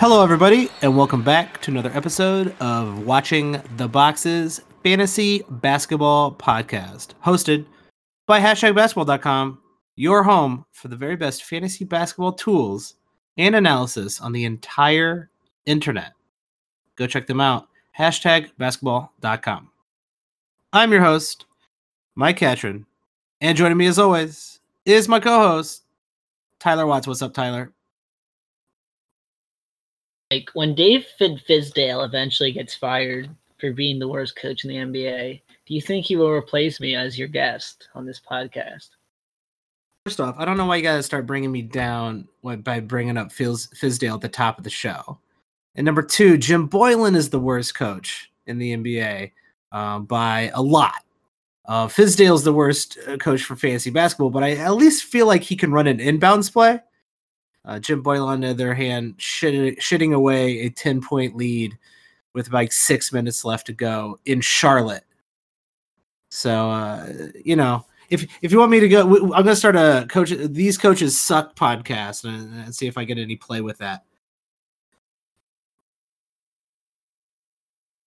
Hello, everybody, and welcome back to another episode of Watching the Boxes Fantasy Basketball Podcast, hosted by hashtagbasketball.com, your home for the very best fantasy basketball tools and analysis on the entire internet. Go check them out, hashtagbasketball.com. I'm your host, Mike Catron, and joining me as always is my co host, Tyler Watts. What's up, Tyler? Like when Dave Fizdale eventually gets fired for being the worst coach in the NBA, do you think he will replace me as your guest on this podcast? First off, I don't know why you got to start bringing me down by bringing up Fizdale at the top of the show. And number two, Jim Boylen is the worst coach in the NBA um, by a lot. Uh, Fizdale's the worst uh, coach for fantasy basketball, but I at least feel like he can run an inbounds play. Uh, Jim Boyle, on the other hand, shitting, shitting away a 10 point lead with like six minutes left to go in Charlotte. So, uh, you know, if if you want me to go, I'm going to start a coach. These coaches suck podcast and, and see if I get any play with that.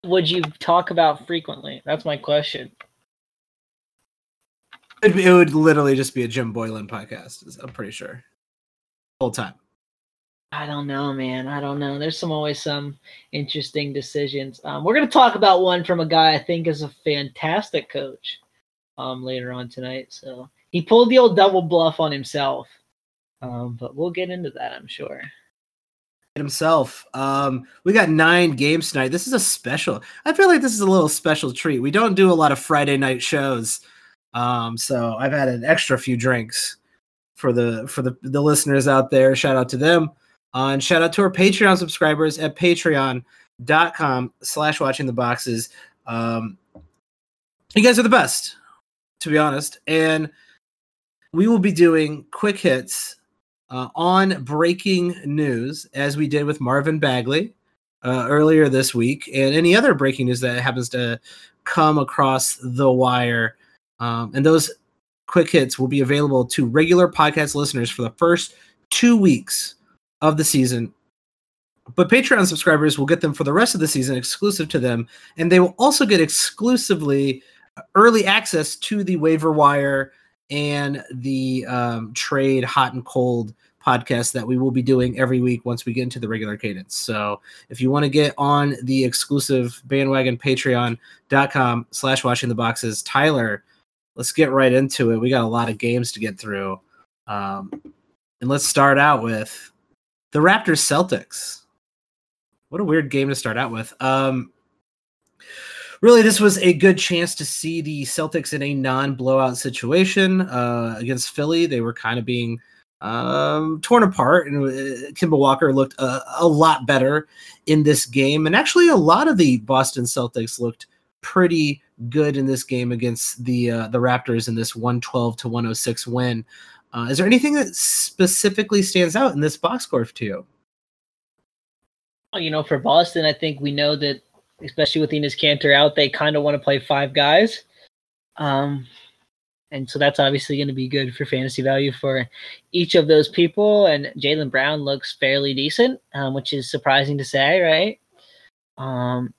Would you talk about frequently? That's my question. It, it would literally just be a Jim Boylen podcast. I'm pretty sure whole time? I don't know, man. I don't know. There's some always some interesting decisions. Um, we're gonna talk about one from a guy I think is a fantastic coach um, later on tonight. So he pulled the old double bluff on himself, um, but we'll get into that, I'm sure. Himself. Um, we got nine games tonight. This is a special. I feel like this is a little special treat. We don't do a lot of Friday night shows, um, so I've had an extra few drinks for the for the, the listeners out there. Shout out to them. Uh, and shout out to our Patreon subscribers at patreon.com slash watching the boxes. Um, you guys are the best, to be honest. And we will be doing quick hits uh, on breaking news, as we did with Marvin Bagley uh, earlier this week, and any other breaking news that happens to come across the wire. Um, and those quick hits will be available to regular podcast listeners for the first two weeks of the season. But Patreon subscribers will get them for the rest of the season exclusive to them. And they will also get exclusively early access to the waiver wire and the um, trade hot and cold podcast that we will be doing every week once we get into the regular cadence. So if you want to get on the exclusive bandwagon patreon.com slash watching the boxes, Tyler let's get right into it. We got a lot of games to get through. Um, and let's start out with the Raptors Celtics. What a weird game to start out with. Um, really, this was a good chance to see the Celtics in a non blowout situation uh, against Philly. They were kind of being um, torn apart, and uh, Kemba Walker looked a, a lot better in this game. And actually, a lot of the Boston Celtics looked pretty good in this game against the uh, the Raptors in this 112 to 106 win. Uh, is there anything that specifically stands out in this box score to you? Well, you know, for Boston, I think we know that, especially with Enes Kanter out, they kind of want to play five guys. Um, and so that's obviously going to be good for fantasy value for each of those people. And Jaylen Brown looks fairly decent, um, which is surprising to say, right? Um,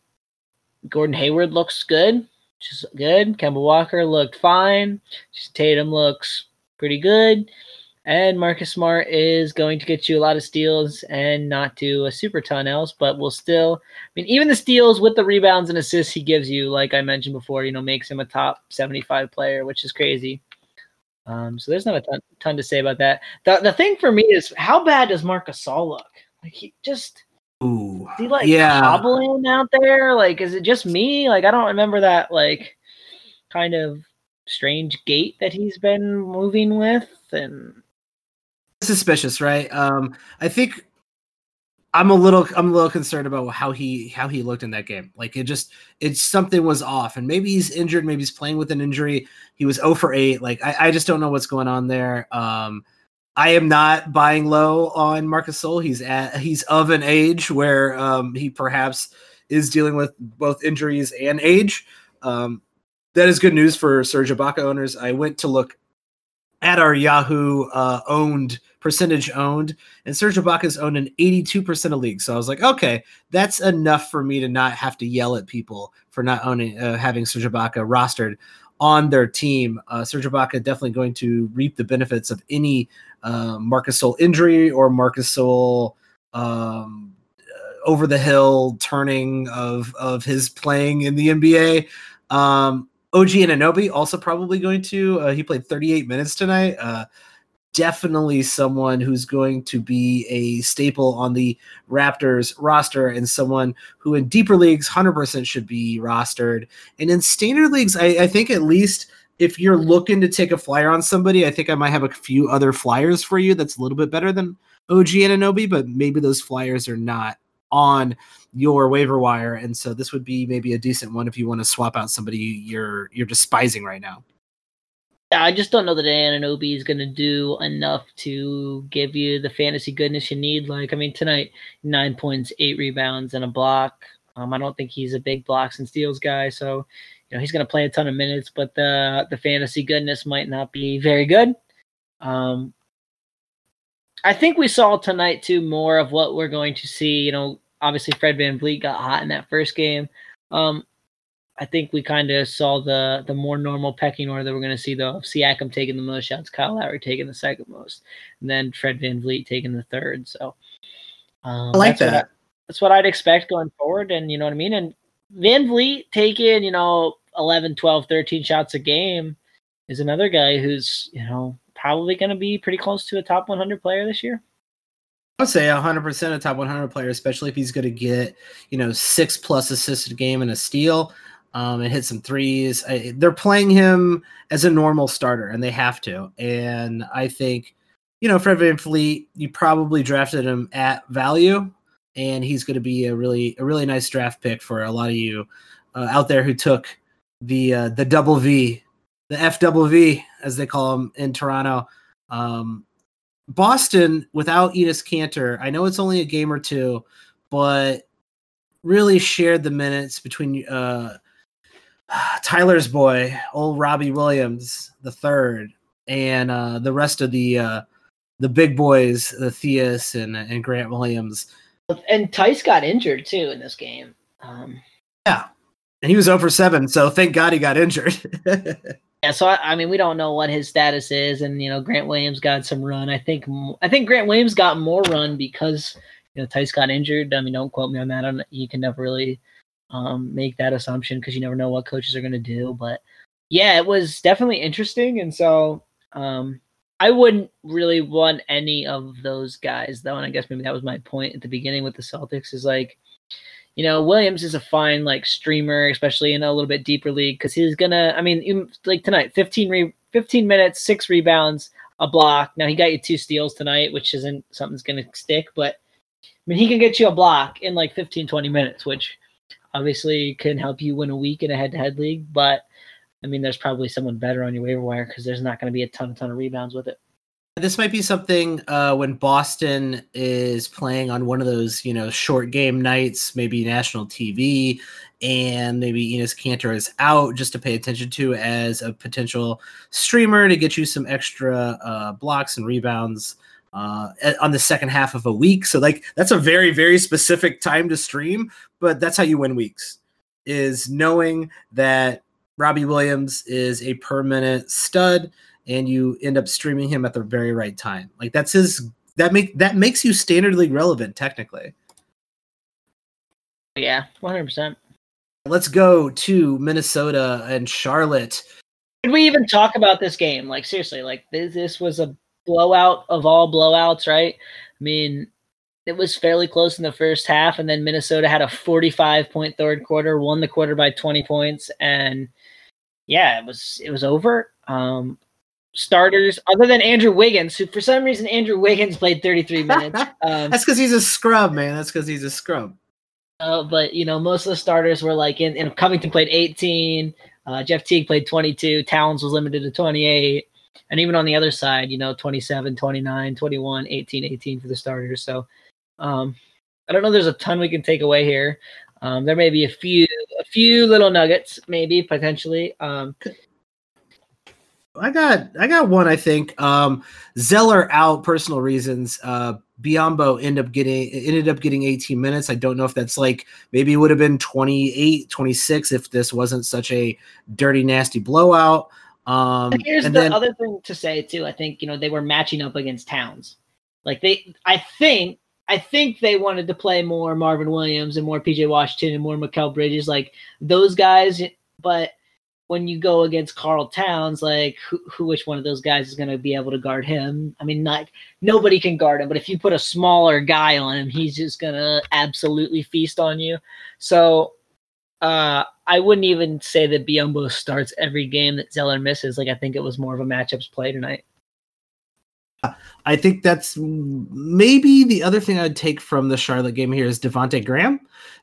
Gordon Hayward looks good, is good. Kemba Walker looked fine. Tatum looks pretty good. And Marcus Smart is going to get you a lot of steals and not do a super ton else, but will still, I mean, even the steals with the rebounds and assists he gives you, like I mentioned before, you know, makes him a top 75 player, which is crazy. Um, so there's not a ton, ton to say about that. The, the thing for me is how bad does Marcus Gasol look? Like he just, Ooh, is he like yeah. hobbling out there? Like, is it just me? Like, I don't remember that like kind of strange gait that he's been moving with, and suspicious, right? Um, I think I'm a little I'm a little concerned about how he how he looked in that game. Like it just it's something was off, and maybe he's injured, maybe he's playing with an injury. He was 0 for 8. Like I, I just don't know what's going on there. Um, I am not buying low on Marcus Gasol. He's at he's of an age where um, he perhaps is dealing with both injuries and age. Um, that is good news for Serge Ibaka owners. I went to look at our Yahoo uh, owned percentage owned, and Serge Ibaka is owned in 82% of leagues. So I was like, okay, that's enough for me to not have to yell at people for not owning uh, having Serge Ibaka rostered on their team. Uh, Serge Ibaka definitely going to reap the benefits of any uh, Marc Gasol injury or Marcus Gasol um, uh, over the hill turning of of his playing in the NBA. Um, OG Anunoby also probably going to. Uh, he played 38 minutes tonight. Uh, definitely someone who's going to be a staple on the Raptors roster and someone who in deeper leagues 100% should be rostered. And in standard leagues, I, I think at least if you're looking to take a flyer on somebody, I think I might have a few other flyers for you that's a little bit better than OG Anunoby, but maybe those flyers are not on your waiver wire. And so this would be maybe a decent one if you want to swap out somebody you're you're despising right now. I just don't know that Anunoby is going to do enough to give you the fantasy goodness you need. Like, I mean, tonight, nine points, eight rebounds, and a block. Um, I don't think he's a big blocks and steals guy, so you know he's going to play a ton of minutes, but the the fantasy goodness might not be very good. Um, I think we saw tonight too more of what we're going to see. You know, obviously Fred Van VanVleet got hot in that first game. Um, I think we kind of saw the the more normal pecking order that we're going to see though. Siakam taking the most shots, Kyle Lowry taking the second most, and then Fred Van VanVleet taking the third. So um, I like that's that. What I, that's what I'd expect going forward. And you know what I mean? And VanVleet taking, you know, 11, 12, 13 shots a game is another guy who's, you know, probably going to be pretty close to a top 100 player this year. I'd say 100% a top 100 player, especially if he's going to get, you know, six plus assisted game and a steal um, and hit some threes. I, they're playing him as a normal starter, and they have to. And I think, you know, Fred Van VanVleet, you probably drafted him at value, and he's going to be a really a really nice draft pick for a lot of you uh, out there who took the uh, the double V, the F double V as they call them in Toronto. Um, Boston without Enes Kanter, I know it's only a game or two, but really shared the minutes between uh, Tyler's boy, old Robbie Williams the third, and uh, the rest of the uh, the big boys, the Theis and and Grant Williams. And Theis got injured too in this game. Um, yeah, and he was over seven, so thank God he got injured. yeah, so I, I, mean, we don't know what his status is, and you know, Grant Williams got some run. I think I think Grant Williams got more run because you know Theis got injured. I mean, don't quote me on that. you can never really um, make that assumption because you never know what coaches are going to do. But yeah, it was definitely interesting. And so um, I wouldn't really want any of those guys, though. And I guess maybe that was my point at the beginning with the Celtics is like, you know, Williams is a fine like streamer, especially in a little bit deeper league because he's gonna. I mean, like tonight, 15 re- 15 minutes, six rebounds, a block. Now he got you two steals tonight, which isn't something's gonna stick, but I mean, he can get you a block in like 15, 20 minutes, which obviously can help you win a week in a head-to-head league, but I mean, there's probably someone better on your waiver wire because there's not going to be a ton, ton of rebounds with it. This might be something uh, when Boston is playing on one of those, you know, short game nights, maybe national TV, and maybe Enes Kanter is out just to pay attention to as a potential streamer to get you some extra uh, blocks and rebounds uh, on the second half of a week. So like that's a very very specific time to stream, but that's how you win weeks. Is knowing that Robbie Williams is a permanent stud, and you end up streaming him at the very right time. Like that's his that make that makes you standard league relevant technically. Yeah, one hundred percent. Let's go to Minnesota and Charlotte. Did we even talk about this game? Like seriously, like this, this was a blowout of all blowouts, right? I mean, it was fairly close in the first half, and then Minnesota had a 45 point third quarter, won the quarter by 20 points, and yeah, it was it was over. Um, starters other than Andrew Wiggins, who for some reason Andrew Wiggins played 33 minutes. Um, That's because he's a scrub, man. That's because he's a scrub. Uh, but you know, most of the starters were like in, in Covington played 18. Uh, Jeff Teague played 22. Towns was limited to 28 and even on the other side, you know, 27, 29, 21, 18, 18 for the starters. So um, I don't know. There's a ton we can take away here. Um, there may be a few, a few little nuggets, maybe potentially. Um, I got I got one. I think um, Zeller out personal reasons. Uh, Biyombo ended up getting ended up getting 18 minutes. I don't know if that's like maybe it would have been 28, 26 if this wasn't such a dirty, nasty blowout. Um, here's the then, other thing to say too. I think you know they were matching up against Towns. Like they, I think, I think they wanted to play more Marvin Williams and more PJ Washington and more Mikal Bridges, like those guys. But when you go against Karl Towns, like who, who which one of those guys is going to be able to guard him? I mean, not nobody can guard him, but if you put a smaller guy on him, he's just going to absolutely feast on you. So uh, I wouldn't even say that Biyombo starts every game that Zeller misses. Like I think it was more of a matchups play tonight. I think that's maybe the other thing I'd take from the Charlotte game here is Devonte Graham.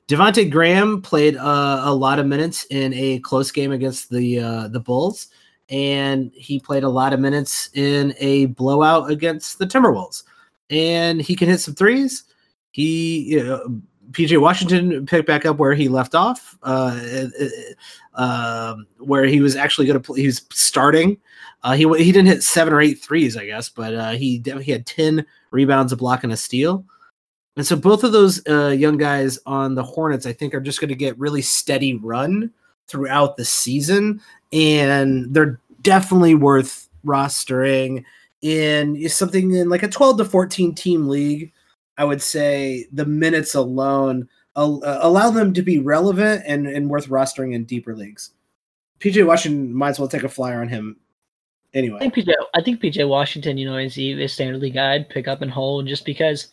Devonte Graham played uh, a lot of minutes in a close game against the uh, the Bulls, and he played a lot of minutes in a blowout against the Timberwolves. And he can hit some threes. He, you know, PJ Washington picked back up where he left off, uh, uh, um, where he was actually going to play. He was starting. Uh, he he didn't hit seven or eight threes, I guess, but uh, he he had ten rebounds, a block, and a steal. And so both of those uh, young guys on the Hornets, I think, are just going to get really steady run throughout the season, and they're definitely worth rostering in something in like a 12 to 14 team league. I would say the minutes alone uh, allow them to be relevant and, and worth rostering in deeper leagues. PJ Washington might as well take a flyer on him anyway. I think PJ, I think PJ Washington, you know, is a standard league guy, pick up and hold just because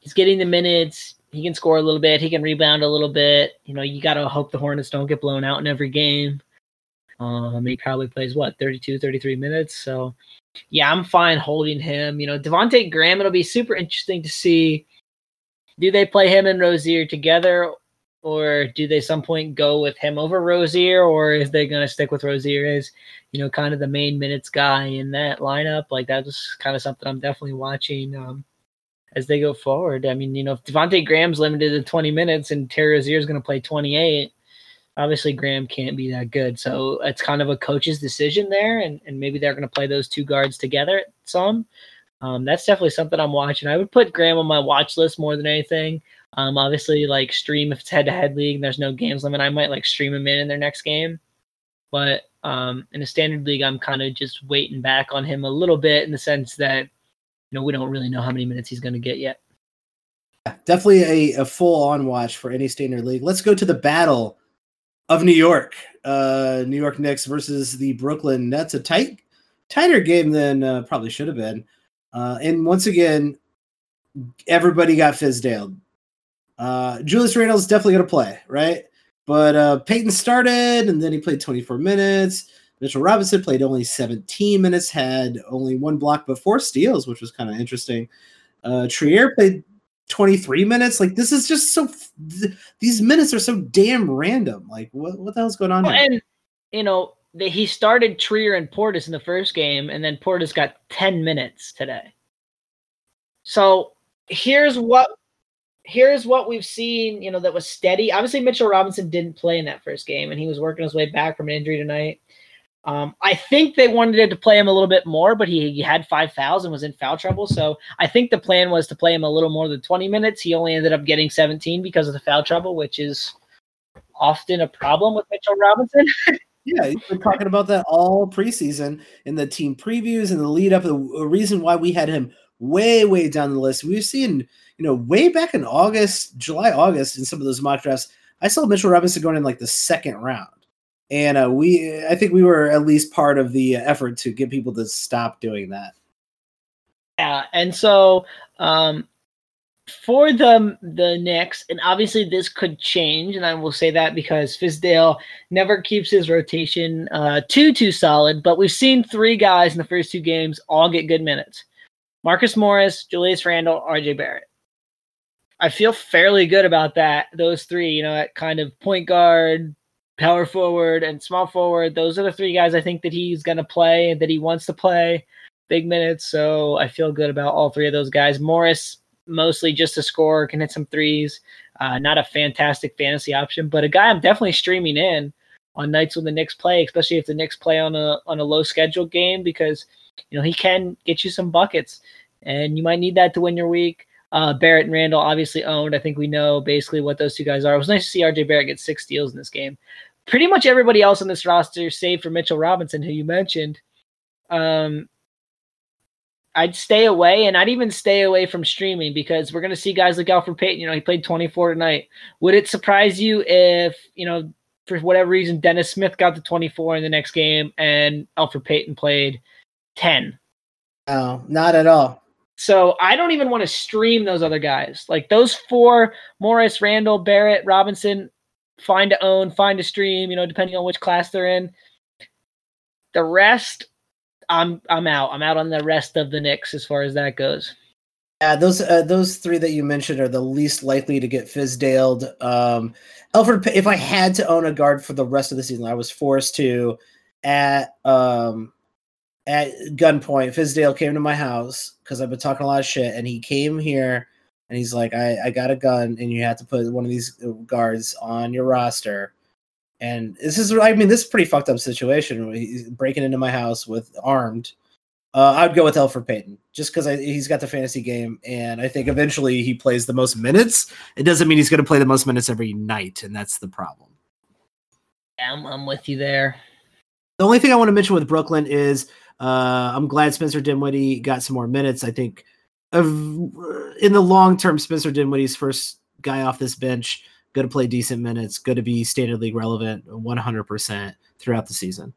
he's getting the minutes. He can score a little bit. He can rebound a little bit. You know, you got to hope the Hornets don't get blown out in every game. Um, he probably plays what 32, 33 minutes. So, yeah, I'm fine holding him. You know, Devonte Graham. It'll be super interesting to see. Do they play him and Rozier together, or do they some point go with him over Rozier, or is they going to stick with Rozier as you know kind of the main minutes guy in that lineup? Like that's kind of something I'm definitely watching. Um, as they go forward. I mean, you know, if Devonte Graham's limited to 20 minutes and Terry Rozier is going to play 28, obviously Graham can't be that good. So it's kind of a coach's decision there, and, and maybe they're going to play those two guards together some. Um, that's definitely something I'm watching. I would put Graham on my watch list more than anything. Um, obviously, like stream if it's head to head league and there's no games limit, I might like stream him in in their next game. But um, in a standard league, I'm kind of just waiting back on him a little bit in the sense that you know, we don't really know how many minutes he's going to get yet. Definitely a, a full on watch for any standard league. Let's go to the battle of New York. Uh, New York Knicks versus the Brooklyn Nets. A tight, tighter game than uh, probably should have been. Uh, and once again, everybody got Fizdale. Uh, Julius Randle is definitely going to play, right? But uh, Payton started, and then he played 24 minutes. Mitchell Robinson played only 17 minutes, had only one block but four steals, which was kind of interesting. Uh, Trier played 23 minutes. Like this is just so. Th- these minutes are so damn random. Like what what the hell's going on? Well, and you know the, he started Trier and Portis in the first game, and then Portis got 10 minutes today. So here's what here's what we've seen. You know that was steady. Obviously, Mitchell Robinson didn't play in that first game, and he was working his way back from an injury tonight. Um, I think they wanted to play him a little bit more, but he, he had five fouls and was in foul trouble. So I think the plan was to play him a little more than 20 minutes. He only ended up getting 17 because of the foul trouble, which is often a problem with Mitchell Robinson. yeah, been talking about that all preseason in the team previews and the lead up. The reason why we had him way, way down the list. We've seen, you know, way back in August, July, August, in some of those mock drafts, I saw Mitchell Robinson going in like the second round and uh, we I think we were at least part of the effort to get people to stop doing that. Yeah, and so um, for the the Knicks, and obviously this could change, and I will say that because Fizdale never keeps his rotation uh, too too solid. But we've seen three guys in the first two games all get good minutes: Marcus Morris, Julius Randle, R.J. Barrett. I feel fairly good about that. Those three, you know, at kind of point guard, power forward and small forward. Those are the three guys I think that he's going to play, and that he wants to play big minutes. So I feel good about all three of those guys. Morris, mostly just a scorer, can hit some threes. Uh, not a fantastic fantasy option, but a guy I'm definitely streaming in. on nights when the Knicks play, especially if the Knicks play on a on a low schedule game, because you know he can get you some buckets, and you might need that to win your week. Uh, Barrett and Randle obviously owned. I think we know basically what those two guys are. It was nice to see RJ Barrett get six steals in this game. Pretty much everybody else on this roster, save for Mitchell Robinson, who you mentioned, um, I'd stay away, and I'd even stay away from streaming because we're going to see guys like Elfrid Payton. You know, he played 24 tonight. Would it surprise you if you know, for whatever reason, Dennis Smith got the 24 in the next game and Alfred Payton played 10? No, not at all. So I don't even want to stream those other guys. Like those four: Morris, Randle, Barrett, Robinson. Find to own, find to stream. You know, depending on which class they're in. The rest, I'm I'm out. I'm out on the rest of the Knicks as far as that goes. Yeah, those uh, those three that you mentioned are the least likely to get fizdaled. Um, Elfrid, if I had to own a guard for the rest of the season, I was forced to at um, at gunpoint. Fizdale came to my house because I've been talking a lot of shit, and he came here and he's like, I, I got a gun, and you have to put one of these guards on your roster. And this is, I mean, this is pretty fucked up situation. He's breaking into my house with armed. Uh, I would go with Elfrid Payton just because he's got the fantasy game, and I think eventually he plays the most minutes. It doesn't mean he's going to play the most minutes every night, and that's the problem. Yeah, I'm, I'm with you there. The only thing I want to mention with Brooklyn is uh, I'm glad Spencer Dinwiddie got some more minutes. I think of in the long term, Spencer Dinwiddie's first guy off this bench, going to play decent minutes, going to be standard league relevant 100% throughout the season.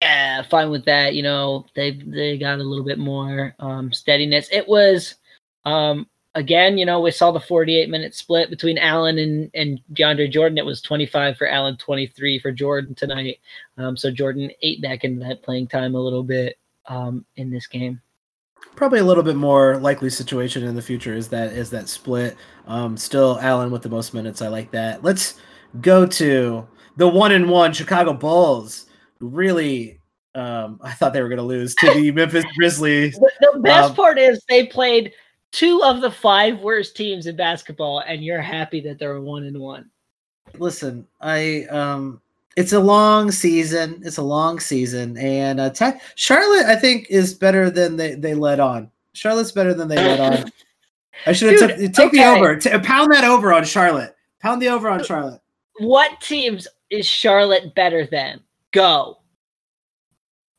Yeah, fine with that. You know, they they got a little bit more um, steadiness. It was um, again, you know, we saw the 48 minute split between Allen and, and DeAndre Jordan. It was 25 for Allen, 23 for Jordan tonight. Um, so Jordan ate back into that playing time a little bit um, in this game. Probably a little bit more likely situation in the future is that is that split. Um, still Allen with the most minutes. I like that. Let's go to the one and one Chicago Bulls. Really um, I thought they were going to lose to the Memphis Grizzlies. The, best um, part is they played two of the five worst teams in basketball, and you're happy that they're one and one. Listen, I um, it's a long season. It's a long season, and uh, te- Charlotte, I think, is better than they they let on. Charlotte's better than they let on. I should have took, take okay. the over. T- pound that over on Charlotte. Pound the over on Charlotte. What teams is Charlotte better than? Go.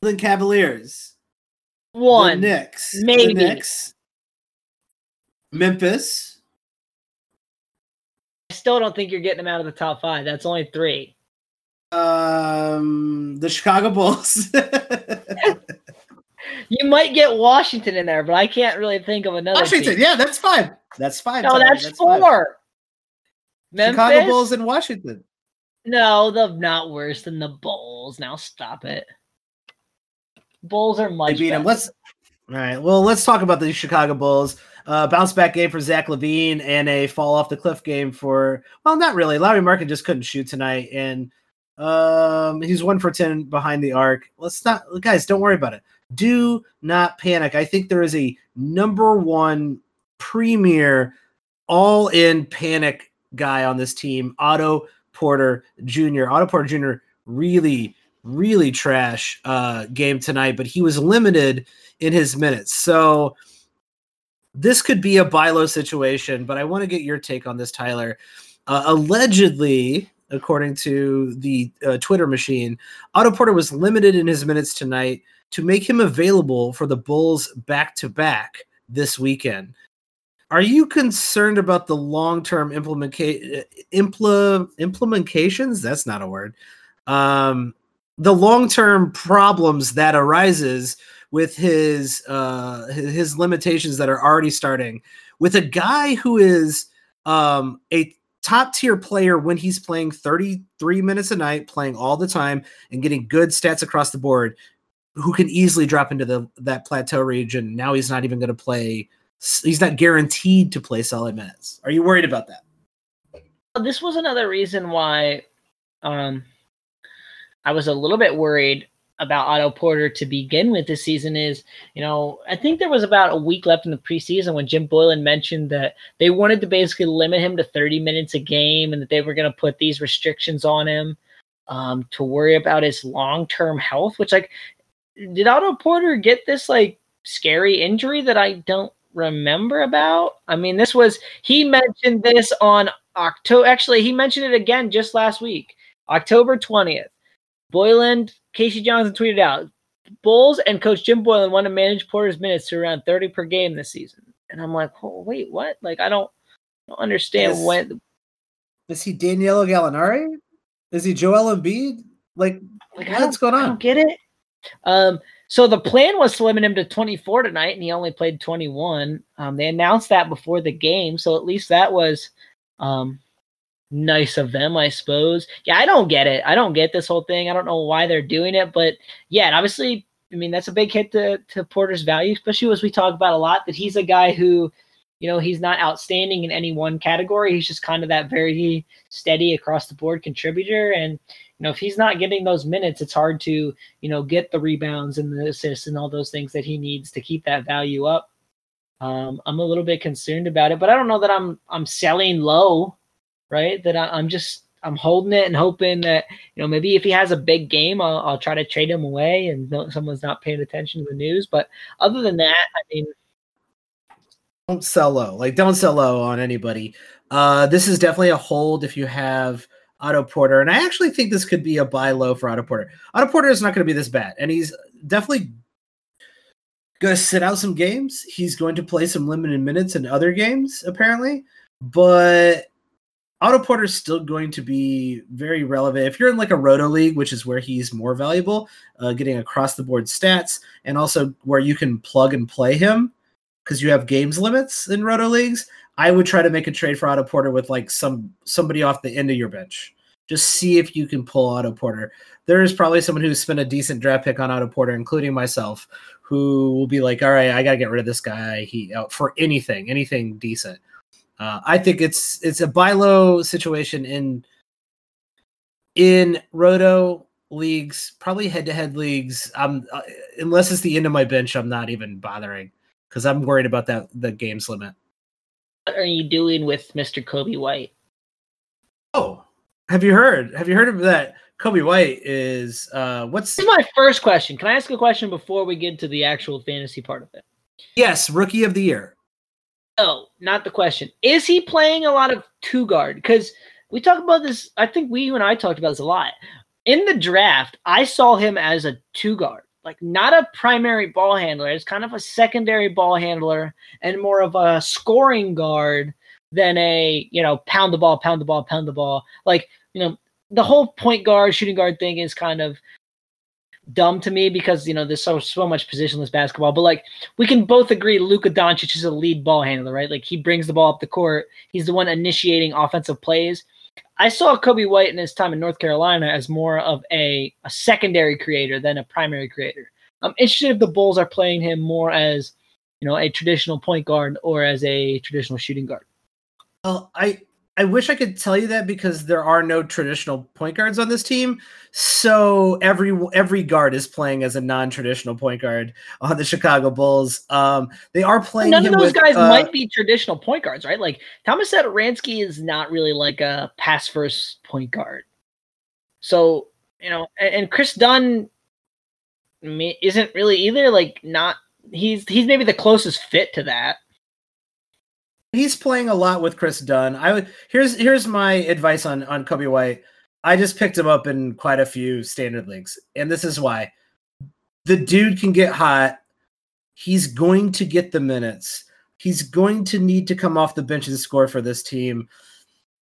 The Cavaliers. One. The Knicks. Maybe. The Knicks. Memphis. I still don't think you're getting them out of the top five. That's only three. Um, the Chicago Bulls. you might get Washington in there, but I can't really think of another. Washington, team. yeah, that's fine. That's fine. No, Tyler. that's, that's four. Memphis? Chicago Bulls and Washington. No, they're not worse than the Bulls. Now stop it. Bulls are much. They beat better. them. Let's. All right. Well, let's talk about the Chicago Bulls. Uh, bounce back game for Zach LaVine and a fall off the cliff game for well, not really. Lauri Markkanen just couldn't shoot tonight, and um, he's one for ten behind the arc. Let's not, guys. Don't worry about it. Do not panic. I think there is a number one premier all in panic guy on this team, Otto Porter Jr. Otto Porter Jr. really, really trash uh, game tonight, but he was limited in his minutes. So this could be a buy low situation, but I want to get your take on this, Tyler. Uh, allegedly, according to the uh, Twitter machine, Otto Porter was limited in his minutes tonight to make him available for the Bulls back to back this weekend. Are you concerned about the long term implementa- impl- implementations? That's not a word. Um, the long term problems that arises with his uh his limitations that are already starting with a guy who is um a top tier player when he's playing 33 minutes a night playing all the time and getting good stats across the board who can easily drop into the that plateau region now he's not even going to play he's not guaranteed to play solid minutes. Are you worried about that? This was another reason why um i was a little bit worried about Otto Porter to begin with this season is, you know, I think there was about a week left in the preseason when Jim Boylen mentioned that they wanted to basically limit him to 30 minutes a game and that they were going to put these restrictions on him. um, to worry about his long term health. Which like, did Otto Porter get this like scary injury that I don't remember about? I mean, this was he mentioned this on October. Actually, he mentioned it again just last week, October twentieth. Boylen, K.C. Johnson tweeted out, Bulls and Coach Jim Boylen want to manage Porter's minutes to around 30 per game this season. And I'm like, oh, wait, what? Like, I don't, I don't understand Is- when. Is he Danilo Gallinari? Is he Joel Embiid? Like, Like, what's going I on? don't get it. Um, so the plan was to limit him to 24 tonight, and he only played 21. Um, they announced that before the game, so at least that was um, nice of them, I suppose. Yeah, I don't get it. I don't get this whole thing. I don't know why they're doing it, but yeah, obviously, I mean, that's a big hit to, to Porter's value, especially as we talk about a lot that he's a guy who, you know, he's not outstanding in any one category. He's just kind of that very steady across the board contributor. And, you know, if he's not getting those minutes, it's hard to, you know, get the rebounds and the assists and all those things that he needs to keep that value up. Um, I'm a little bit concerned about it, but I don't know that I'm I'm selling low, right? That I, I'm just I'm holding it and hoping that you know maybe if he has a big game, I'll, I'll try to trade him away and someone's not paying attention to the news. But other than that, I mean, don't sell low. Like, don't sell low on anybody. Uh, this is definitely a hold if you have Otto Porter, and I actually think this could be a buy low for Otto Porter. Otto Porter is not going to be this bad, and he's definitely going to sit out some games. He's going to play some limited minutes in other games, apparently, but Otto Porter is still going to be very relevant. If you're in like a roto league, which is where he's more valuable, uh, getting across the board stats, and also where you can plug and play him because you have games limits in roto leagues. I would try to make a trade for Otto Porter with like some somebody off the end of your bench. Just see if you can pull Otto Porter. There is probably someone who's spent a decent draft pick on Otto Porter, including myself, who will be like, "All right, I gotta get rid of this guy. He uh, for anything, anything decent." Uh, I think it's it's a buy low situation in in roto leagues, probably head to head leagues. I'm uh, unless it's the end of my bench, I'm not even bothering because I'm worried about that the games limit. what are you doing with Mr. Coby White? Oh, have you heard? Have you heard of that? Coby White is uh what's This is my first question. Can I ask a question before we get to the actual fantasy part of it? yes, rookie of the year. No, not the question. Is he playing a lot of two guard? Because we talk about this. I think we, you and I talked about this a lot. In the draft, I saw him as a two guard, like not a primary ball handler. It's kind of a secondary ball handler and more of a scoring guard than a, you know, pound the ball, pound the ball, pound the ball. Like, you know, the whole point guard, shooting guard thing is kind of dumb to me because, you know, there's so, so much positionless basketball. But like, we can both agree Luka Doncic is a lead ball handler, right? Like he brings the ball up the court. He's the one initiating offensive plays. I saw Coby White in his time in North Carolina as more of a, a secondary creator than a primary creator. I'm interested if the Bulls are playing him more as, you know, a traditional point guard or as a traditional shooting guard. Well, I I wish I could tell you that because there are no traditional point guards on this team. So every every guard is playing as a non-traditional point guard on the Chicago Bulls. Um, they are playing. None of those with, guys uh, might be traditional point guards, right? Like Tomas Satoransky is not really like a pass first point guard. So, you know, and, and Kris Dunn isn't really either. Like, not he's he's maybe the closest fit to that. He's playing a lot with Kris Dunn. I would here's here's my advice on on Coby White. I just picked him up in quite a few standard leagues, and this is why. The dude can get hot. He's going to get the minutes. He's going to need to come off the bench and score for this team.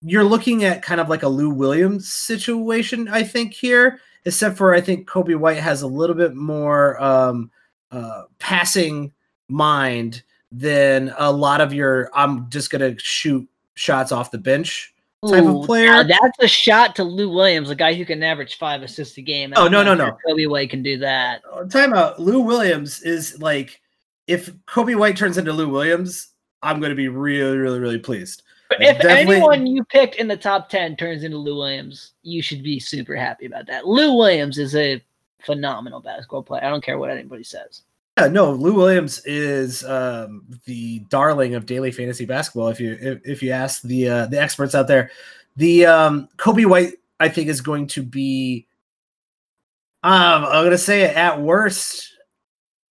You're looking at kind of like a Lou Williams situation, I think here, except for I think Kobe White has a little bit more um, uh, passing mind than a lot of your I'm just gonna shoot shots off the bench type Ooh, of player. that's a shot to Lou Williams, a guy who can average five assists a game. Oh, no, no, sure Coby White can do that. Oh, Time out. Lou Williams is like if Coby White turns into Lou Williams, I'm gonna be really, really, really pleased. But if definitely- anyone you picked in the top 10 turns into Lou Williams, you should be super happy about that. Lou Williams is a phenomenal basketball player. I don't care what anybody says. Yeah, no, Lou Williams is um, the darling of daily fantasy basketball. If you if, if you ask the uh, the experts out there, the um, Coby White, I think is going to be. Um, I'm gonna say at worst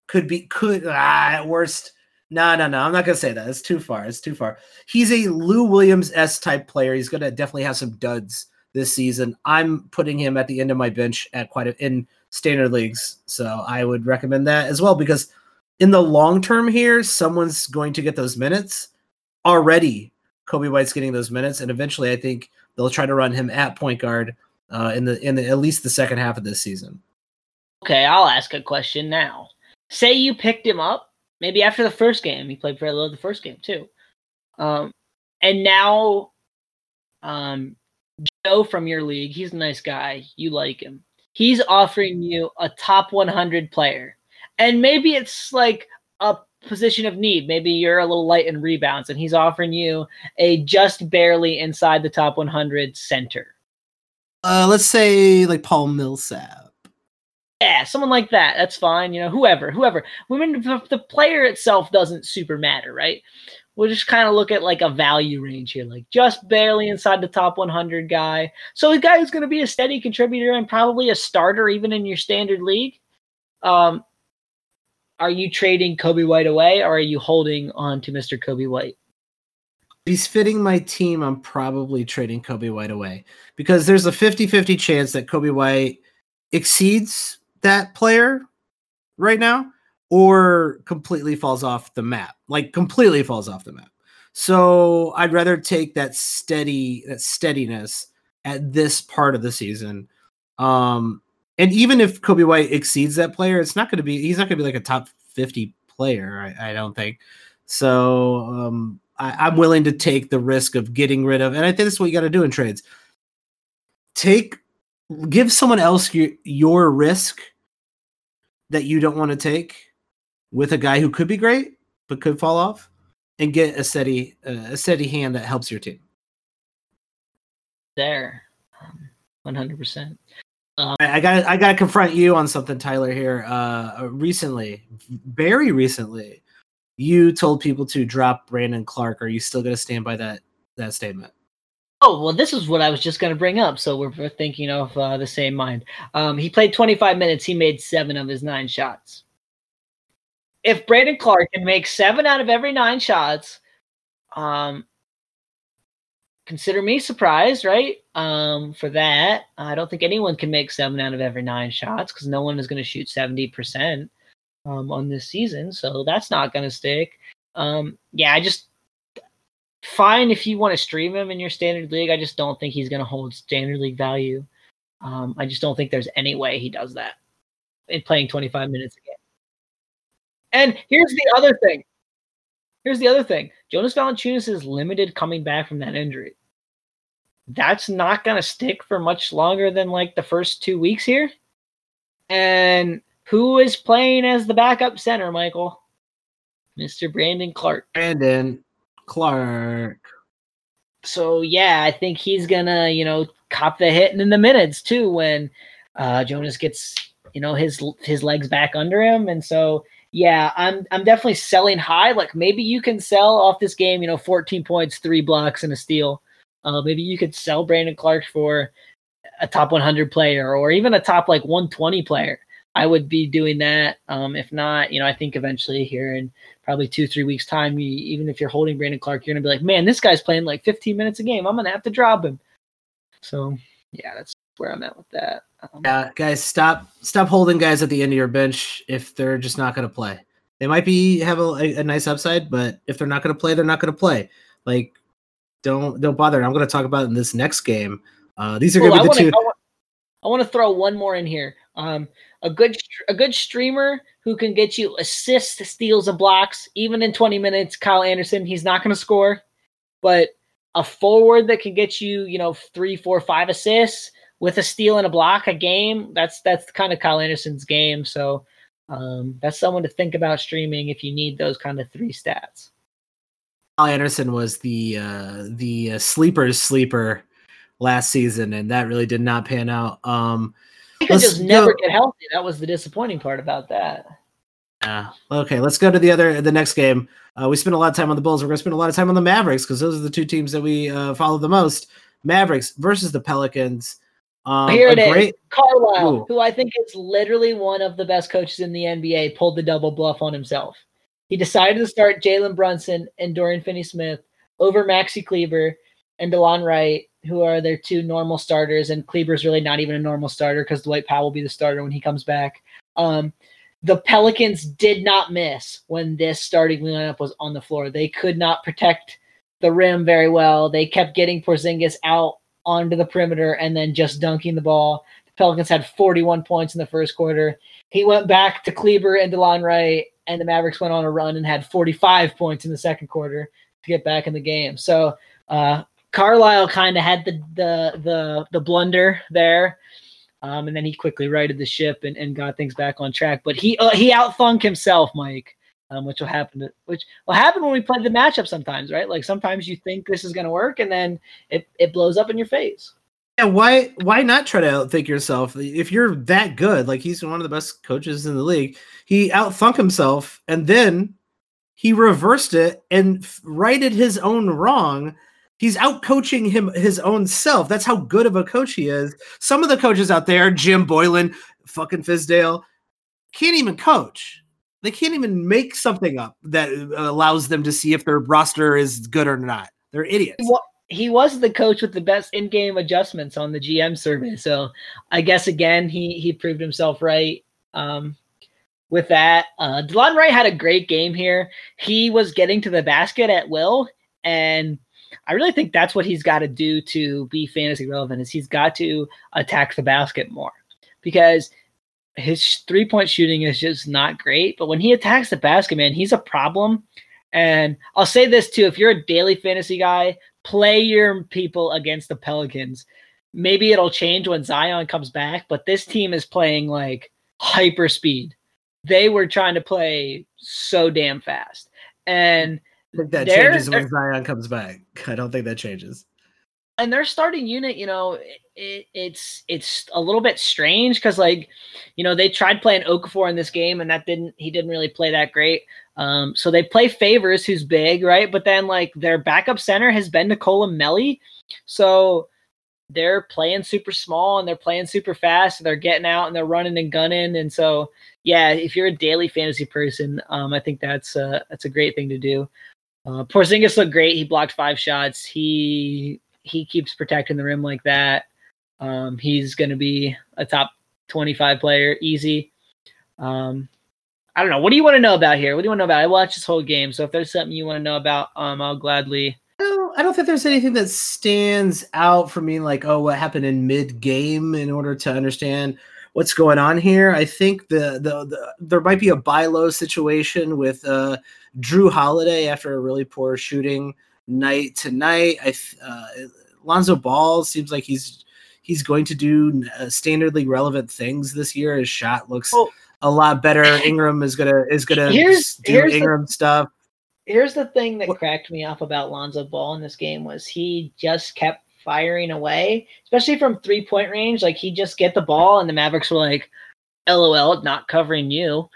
could be could ah, at worst. No, no, no. I'm not gonna say that. It's too far. It's too far. He's a Lou Williams s type player. He's gonna definitely have some duds this season. I'm putting him at the end of my bench at quite a, in standard leagues. So I would recommend that as well because in the long term here, someone's going to get those minutes already. Coby White's getting those minutes, and eventually, I think they'll try to run him at point guard uh, in the in the, at least the second half of this season. Okay, I'll ask a question now. Say you picked him up maybe after the first game. He played very low the first game too, um, and now um, Joe from your league, he's a nice guy. You like him. He's offering you a top 100 player, and maybe it's like a position of need. Maybe you're a little light in rebounds, and he's offering you a just barely inside the top 100 center. Uh, let's say like Paul Millsap. Yeah, someone like that. That's fine. You know, whoever, whoever. I mean, the, the player itself doesn't super matter, right? We'll just kind of look at like a value range here, like just barely inside the top 100 guy. So a guy who's going to be a steady contributor and probably a starter even in your standard league. Um, are you trading Coby White away or are you holding on to Mr. Coby White? If he's fitting my team, I'm probably trading Coby White away because there's a 50 50 chance that Coby White exceeds that player right now or completely falls off the map like completely falls off the map so i'd rather take that steady that steadiness at this part of the season um and even if Coby White exceeds that player, it's not going to be he's not going to be like a top 50 player, I, I don't think. So um, I, am willing to take the risk of getting rid of, and I think that's what you got to do in trades. Take, give someone else your, your risk that you don't want to take with a guy who could be great but could fall off, and get a steady uh, a steady hand that helps your team. There, um, one hundred percent. Um, I got I got to confront you on something, Tyler. Here, uh, recently, very recently, you told people to drop Brandon Clarke. Are you still going to stand by that that statement? Oh well, this is what I was just going to bring up. So we're, we're thinking of uh, the same mind. Um, he played 25 minutes. He made seven of his nine shots. If Brandon Clarke can make seven out of every nine shots, um, consider me surprised, right? Um, for that, I don't think anyone can make seven out of every nine shots because no one is going to shoot seventy percent um, on this season, so that's not going to stick. Um, yeah, I just fine if you want to stream him in your standard league. I just don't think he's going to hold standard league value. Um, I just don't think there's any way he does that in playing 25 minutes a game. And here's the other thing. Here's the other thing. Jonas Valanciunas is limited coming back from that injury. That's not going to stick for much longer than like the first two weeks here. And who is playing as the backup center, Michael? Mr. Brandon Clarke. Brandon Clarke. So yeah, I think he's gonna, you know, cop the hit in the minutes too when uh, Jonas gets, you know, his his legs back under him, and so yeah, I'm I'm definitely selling high. Like maybe you can sell off this game, you know, 14 points, three blocks, and a steal. Uh, maybe you could sell Brandon Clarke for a top 100 player or even a top like 120 player. I would be doing that. Um, if not, you know, I think eventually here in probably two, three weeks time, you, even if you're holding Brandon Clarke, you're gonna be like, man, this guy's playing like 15 minutes a game. I'm gonna have to drop him. So yeah, that's where I'm at with that. Um, yeah, guys, stop stop holding guys at the end of your bench if they're just not going to play. They might be have a, a, nice upside, but if they're not going to play, they're not going to play. Like, don't don't bother. I'm going to talk about in this next game. Uh, these are going to be the wanna, two. I want to throw one more in here. Um, a good a good streamer who can get you assists, steals, and blocks, even in 20 minutes. Kyle Anderson, he's not going to score, but a forward that can get you, you know, three, four, five assists with a steal and a block a game. That's that's kind of Kyle Anderson's game. So um, that's someone to think about streaming if you need those kind of three stats. Kyle Anderson was the uh, the uh, sleeper's sleeper last season, and that really did not pan out. Um, he could just never get healthy. That was the disappointing part about that. Yeah. Okay. Let's go to the other the next game. Uh, we spent a lot of time on the Bulls. We're going to spend a lot of time on the Mavericks because those are the two teams that we uh, follow the most. Mavericks versus the Pelicans. Um, Here it great- is. Carlisle, Ooh. who I think is literally one of the best coaches in the NBA, pulled the double bluff on himself. He decided to start Jalen Brunson and Dorian Finney-Smith over Maxi Kleber and Delon Wright, who are their two normal starters. And Kleber's really not even a normal starter because Dwight Powell will be the starter when he comes back. Um, the Pelicans did not miss when this starting lineup was on the floor. They could not protect the rim very well. They kept getting Porzingis out onto the perimeter and then just dunking the ball. The Pelicans had 41 points in the first quarter. He went back to Kleber and Delon Wright, and the Mavericks went on a run and had 45 points in the second quarter to get back in the game. So uh, Carlisle kind of had the, the the the blunder there. Um, and then he quickly righted the ship and, and got things back on track. But he uh, he outthunk himself, Mike, um, which will happen. To, which will happen when we play the matchup sometimes, right? Like sometimes you think this is going to work, and then it it blows up in your face. Yeah, why why not try to outthink yourself if you're that good? Like he's one of the best coaches in the league. He outthunk himself, and then he reversed it and righted his own wrong he's out coaching him his own self. That's how good of a coach he is. Some of the coaches out there, Jim Boylen, fucking Fizdale, can't even coach. They can't even make something up that allows them to see if their roster is good or not. They're idiots. He was the coach with the best in-game adjustments on the GM survey. So I guess again he he proved himself right. Um, with that, uh, Delon Wright had a great game here. He was getting to the basket at will, and I really think that's what he's got to do to be fantasy relevant is he's got to attack the basket more because his three point shooting is just not great. But when he attacks the basket, man, he's a problem. And I'll say this too: if you're a daily fantasy guy, play your people against the Pelicans. Maybe it'll change when Zion comes back, but this team is playing like hyper speed. They were trying to play so damn fast. And I think that changes when Zion comes back. I don't think that changes. And their starting unit, you know, it, it's it's a little bit strange because, like, you know, they tried playing Okafor in this game, and that didn't he didn't really play that great. Um, so they play Favors, who's big, right? But then like their backup center has been Nicolò Melli, so they're playing super small and they're playing super fast. And they're getting out and they're running and gunning, and so yeah, if you're a daily fantasy person, um, I think that's a, that's a great thing to do. Uh, Porzingis looked great. He blocked five shots. He he keeps protecting the rim like that. Um, he's going to be a top 25 player, easy. Um, I don't know. What do you want to know about here? What do you want to know about? I watched this whole game, so if there's something you want to know about, um, I'll gladly. No, I don't think there's anything that stands out for me, like oh, what happened in mid game, in order to understand what's going on here. I think the the, the there might be a buy low situation with uh, Jrue Holiday after a really poor shooting night tonight. I uh, Lonzo Ball seems like he's he's going to do uh, standardly relevant things this year. His shot looks well, a lot better. Ingram is gonna is gonna here's, do here's Ingram the, stuff. Here's the thing that what? cracked me up about Lonzo Ball in this game was he just kept firing away, especially from three point range. Like he just get the ball, and the Mavericks were like, "LOL, not covering you."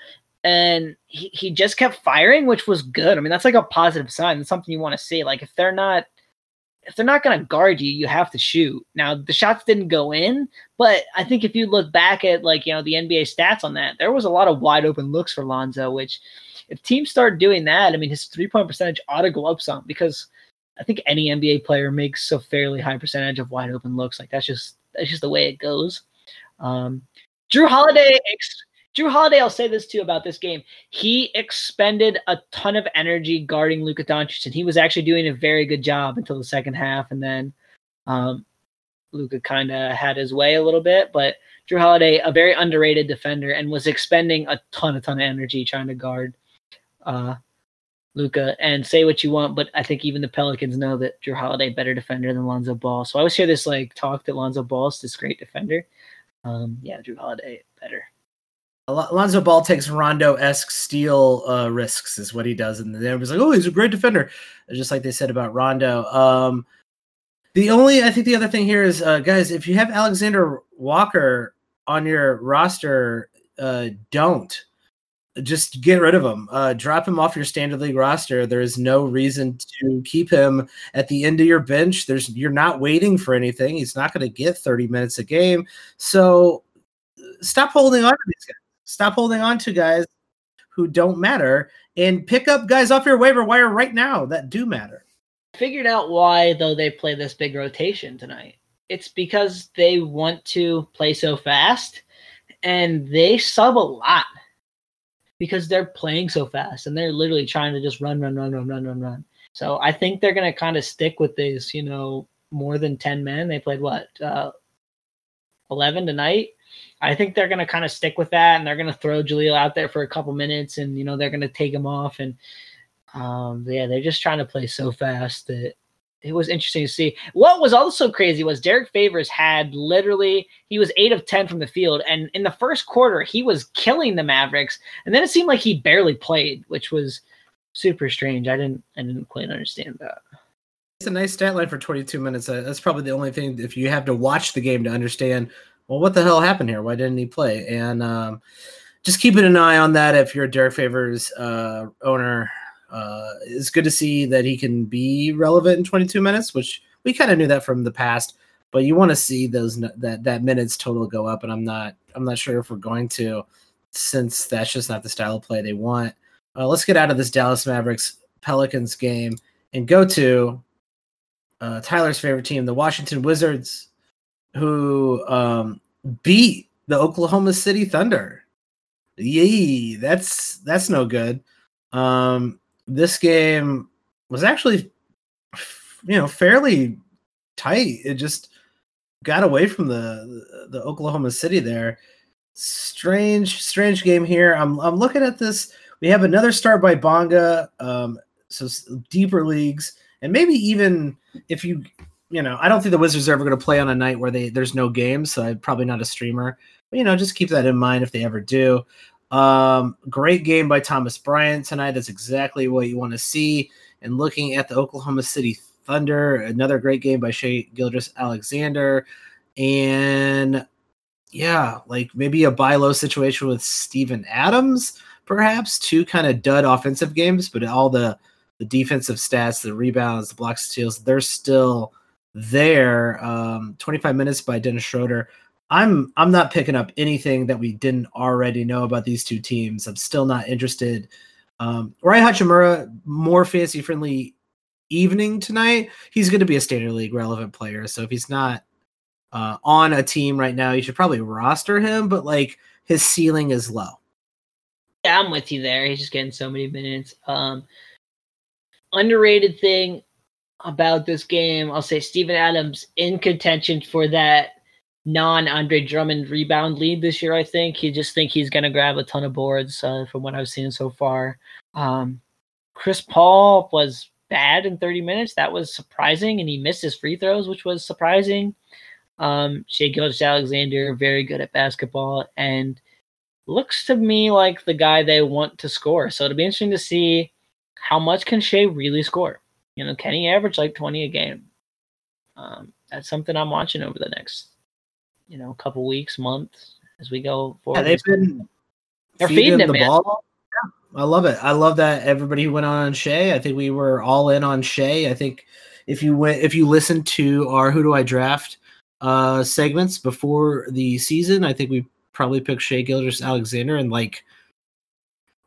And he, he just kept firing, which was good. I mean, that's like a positive sign. That's something you want to see. Like if they're not if they're not going to guard you, you have to shoot. Now the shots didn't go in, but I think if you look back at like you know the NBA stats on that, there was a lot of wide open looks for Lonzo. Which, if teams start doing that, I mean his three point percentage ought to go up some because I think any NBA player makes a fairly high percentage of wide open looks. Like that's just that's just the way it goes. Um, Jrue Holiday, Jrue Holiday. I'll say this too about this game. He expended a ton of energy guarding Luka Doncic, and he was actually doing a very good job until the second half, and then um, Luka kind of had his way a little bit. But Jrue Holiday, a very underrated defender, and was expending a ton, a ton of energy trying to guard uh, Luka, and say what you want, but I think even the Pelicans know that Jrue Holiday better defender than Lonzo Ball. So I always hear this like talk that Lonzo Ball is this great defender. Um, yeah, Jrue Holiday better. Lonzo Ball takes Rondo esque steal uh, risks, is what he does, and everybody's like, "Oh, he's a great defender," just like they said about Rondo. Um, the only, I think, the other thing here is, uh, guys, if you have Alexander Walker on your roster, uh, don't just get rid of him. Uh, drop him off your standard league roster. There is no reason to keep him at the end of your bench. There's you're not waiting for anything. He's not going to get 30 minutes a game. So stop holding on to these guys. Stop holding on to guys who don't matter and pick up guys off your waiver wire right now that do matter. Figured out why though they play this big rotation tonight. It's because they want to play so fast and they sub a lot because they're playing so fast and they're literally trying to just run, run, run, run, run, run, run. So I think they're going to kind of stick with this, you know, more than 10 men. They played what, uh, 11 tonight? I think they're going to kind of stick with that and they're going to throw Jahlil out there for a couple minutes and, you know, they're going to take him off. And, um, yeah, they're just trying to play so fast that it was interesting to see. What was also crazy was Derrick Favors had literally he was eight of ten from the field, and in the first quarter he was killing the Mavericks, and then it seemed like he barely played, which was super strange. I didn't I didn't quite understand that. It's a nice stat line for 22 minutes. That's probably the only thing if you have to watch the game to understand. Well, what the hell happened here? Why didn't he play? And um, just keeping an eye on that if you're a Derrick Favors uh, owner uh, it's good to see that he can be relevant in 22 minutes, which we kind of knew that from the past. But you want to see those that that minutes total go up, and I'm not I'm not sure if we're going to, since that's just not the style of play they want. Uh, let's get out of this Dallas Mavericks Pelicans game and go to uh, Tyler's favorite team, the Washington Wizards, who um, beat the Oklahoma City Thunder. Yee, that's that's no good. Um, this game was actually, you know, fairly tight. It just got away from the the Oklahoma City there. Strange, strange game here. I'm I'm looking at this. We have another start by Bonga. Um, so deeper leagues, and maybe even if you, you know, I don't think the Wizards are ever going to play on a night where they there's no games. So I'm probably not a streamer. But you know, just keep that in mind if they ever do. Um, great game by Thomas Bryant tonight. That's exactly what you want to see. And looking at the Oklahoma City Thunder, another great game by Shai Gilgeous-Alexander. And yeah, like maybe a buy low situation with Steven Adams, perhaps two kind of dud offensive games, but all the the defensive stats, the rebounds, the blocks, steals, they're still there. Um, 25 minutes by Dennis Schroeder. I'm I'm not picking up anything that we didn't already know about these two teams. I'm still not interested. Um, Rui Hachimura, more fancy friendly evening tonight. He's going to be a standard league relevant player. So if he's not uh, on a team right now, you should probably roster him. But like his ceiling is low. Yeah, I'm with you there. He's just getting so many minutes. Um, underrated thing about this game, I'll say Steven Adams in contention for that non Andre Drummond rebound lead this year. I think he just think he's going to grab a ton of boards uh, from what I've seen so far. Um, Chris Paul was bad in 30 minutes. That was surprising, and he missed his free throws, which was surprising. Um, Shai Gilgeous-Alexander very good at basketball and looks to me like the guy they want to score. So it'll be interesting to see how much can Shai really score. You know, can he average like 20 a game? Um, that's something I'm watching over the next you know, couple weeks, months as we go forward. Yeah, they've been they're feeding, feeding the man. ball. Yeah, I love it. I love that everybody who went on Shai. I think we were all in on Shai. I think if you went if you listened to our Who Do I Draft uh segments before the season, I think we probably picked Shai Gilgeous-Alexander and like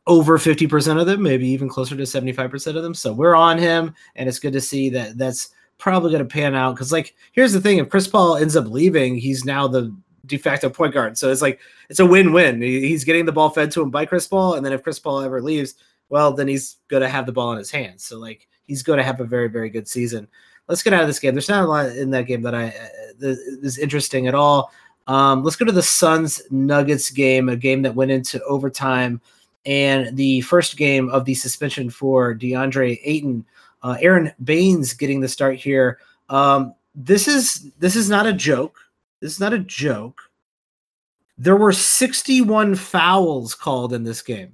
over 50% of them, maybe even closer to 75% of them. So we're on him, and it's good to see that that's probably going to pan out. Because like here's the thing if chris paul ends up leaving he's now the de facto point guard. So it's like it's a win-win. He's getting the ball fed to him by chris paul and then if chris paul ever leaves well then he's going to have the ball in his hands. So like he's going to have a very very good season. Let's get out of this game. There's not a lot in that game that i uh, is interesting at all. Um, let's go to the suns nuggets game a game that went into overtime and the first game of the suspension for deandre ayton uh, Aron Baynes getting the start here. Um, this is this is not a joke. This is not a joke. There were 61 fouls called in this game.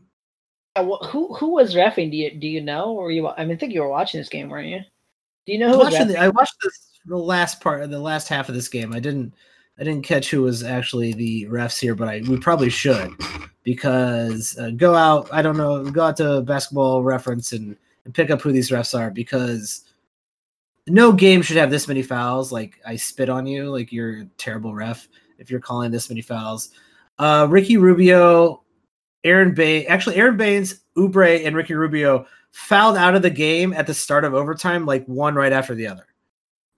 Uh, who who was refing? Do you do you know? Or you? I mean, I think you were watching this game, weren't you? Do you know who I, the, I watched this, the last part, of the last half of this game. I didn't I didn't catch who was actually the refs here, but I we probably should. because uh, go out. I don't know. Go out to Basketball Reference and, and pick up who these refs are because no game should have this many fouls. Like I spit on you. Like you're a terrible ref if you're calling this many fouls. Uh, Ricky Rubio, Aaron Bay, actually Aron Baynes, Oubre, and Ricky Rubio fouled out of the game at the start of overtime, like one right after the other.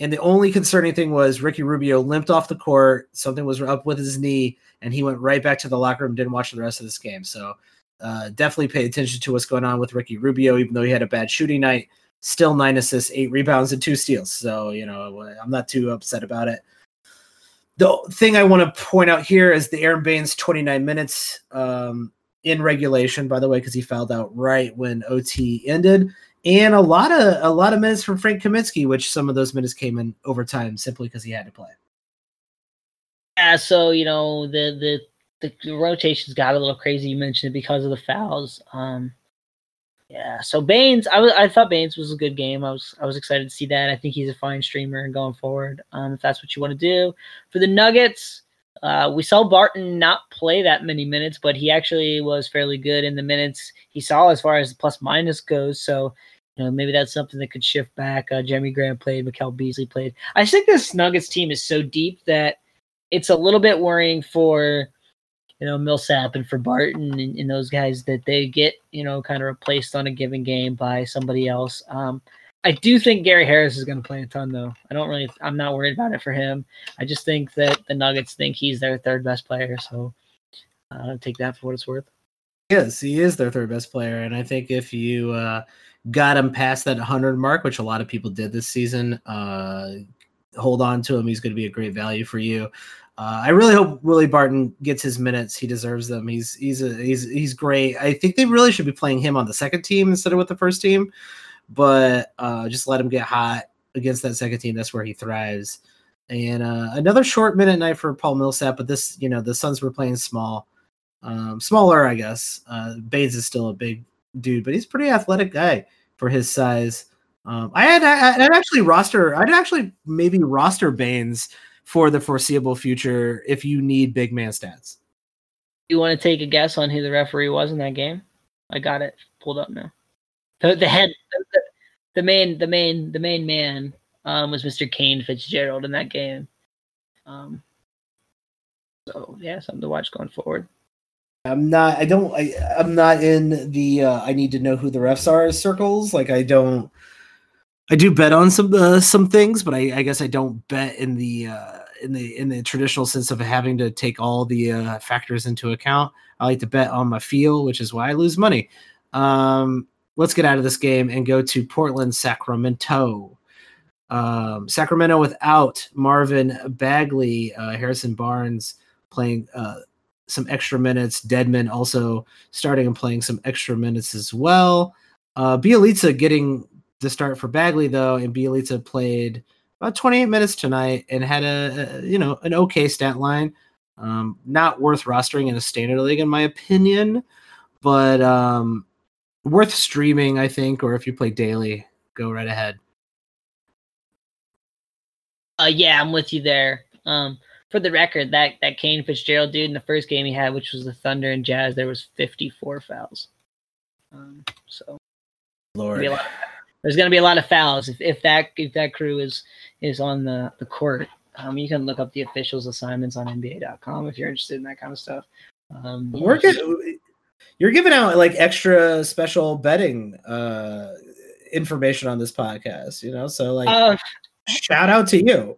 And the only concerning thing was Ricky Rubio limped off the court. Something was up with his knee, and he went right back to the locker room. Didn't watch the rest of this game. So uh, definitely pay attention to what's going on with Ricky Rubio, even though he had a bad shooting night. Still nine assists, eight rebounds, and two steals. So you know I'm not too upset about it. The thing I want to point out here is the Aron Baynes 29 minutes um, in regulation, by the way, because he fouled out right when OT ended and a lot of a lot of minutes from Frank Kaminsky, which some of those minutes came in overtime simply because he had to play. Yeah, so you know the the the rotations got a little crazy. You mentioned because of the fouls. Um, yeah, so Baynes, I was I thought Baynes was a good game. I was I was excited to see that. I think he's a fine streamer going forward. Um, if that's what you want to do for the Nuggets. Uh, we saw Barton not play that many minutes, but he actually was fairly good in the minutes he saw as far as the plus minus goes. So you know, maybe that's something that could shift back. Uh, Jerami Grant played, Mikal Beasley played. I think this Nuggets team is so deep that it's a little bit worrying for you know Millsap and for Barton and, and, those guys that they get you know kind of replaced on a given game by somebody else. Um, I do think Gary Harris is going to play a ton though. I don't really. I'm not worried about it for him. I just think that the Nuggets think he's their third best player. So uh, take that for what it's worth. Yes, he is their third best player, and I think if you uh, got him past that 100 mark, which a lot of people did this season. Uh, hold on to him. He's going to be a great value for you. Uh, I really hope Willie Barton gets his minutes. He deserves them. He's he's a, he's he's great. I think they really should be playing him on the second team instead of with the first team, but uh, just let him get hot against that second team. That's where he thrives. And uh, another short minute night for Paul Millsap, but this you know the Suns were playing small, um, smaller I guess. Uh, Baynes is still a big dude, but he's pretty athletic guy for his size. Um, I had I, would actually roster. I'd actually maybe roster Baynes for the foreseeable future if you need big man stats. You want to take a guess on who the referee was in that game? I got it pulled up now. The, the head, the, the main, the main, the main man um, was Mr. Kane Fitzgerald in that game. Um, so yeah, something to watch going forward. I'm not. I don't. I, I'm not in the. Uh, I need to know who the refs are circles. Like I don't. I do bet on some uh, some things, but I, I, guess I don't bet in the uh, in the in the traditional sense of having to take all the uh, factors into account. I like to bet on my feel, which is why I lose money. Um, let's get out of this game and go to Portland, Sacramento. Um, Sacramento without Marvin Bagley, uh, Harrison Barnes playing uh, some extra minutes. Dedmon also starting and playing some extra minutes as well. Uh, Bjelica getting the start for Bagley though, and Bjelica played about 28 minutes tonight and had a, a you know an okay stat line. Um, not worth rostering in a standard league in my opinion, but um, worth streaming I think, or if you play daily, go right ahead. Uh, yeah, I'm with you there. Um, for the record, that that Kane Fitzgerald dude in the first game he had, which was the Thunder and Jazz, there was 54 fouls. Um, so, Lord, of, there's going to be a lot of fouls if, if that if that crew is is on the the court. Um, you can look up the officials' assignments on NBA.com if you're interested in that kind of stuff. Um, We're good. You're giving out like extra special betting uh, information on this podcast, you know. So like, uh, shout out to you.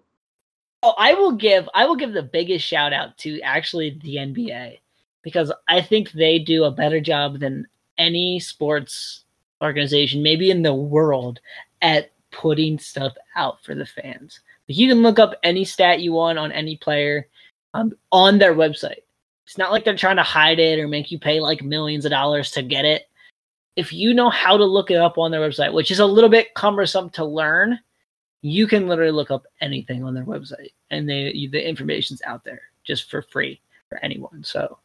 Oh, I will give I will give the biggest shout out to actually the NBA because I think they do a better job than any sports organization, maybe in the world, at putting stuff out for the fans. you can look up any stat you want on any player um, on their website. It's not like they're trying to hide it or make you pay like millions of dollars to get it. If you know how to look it up on their website, which is a little bit cumbersome to learn, you can literally look up anything on their website and they the information's out there just for free for anyone so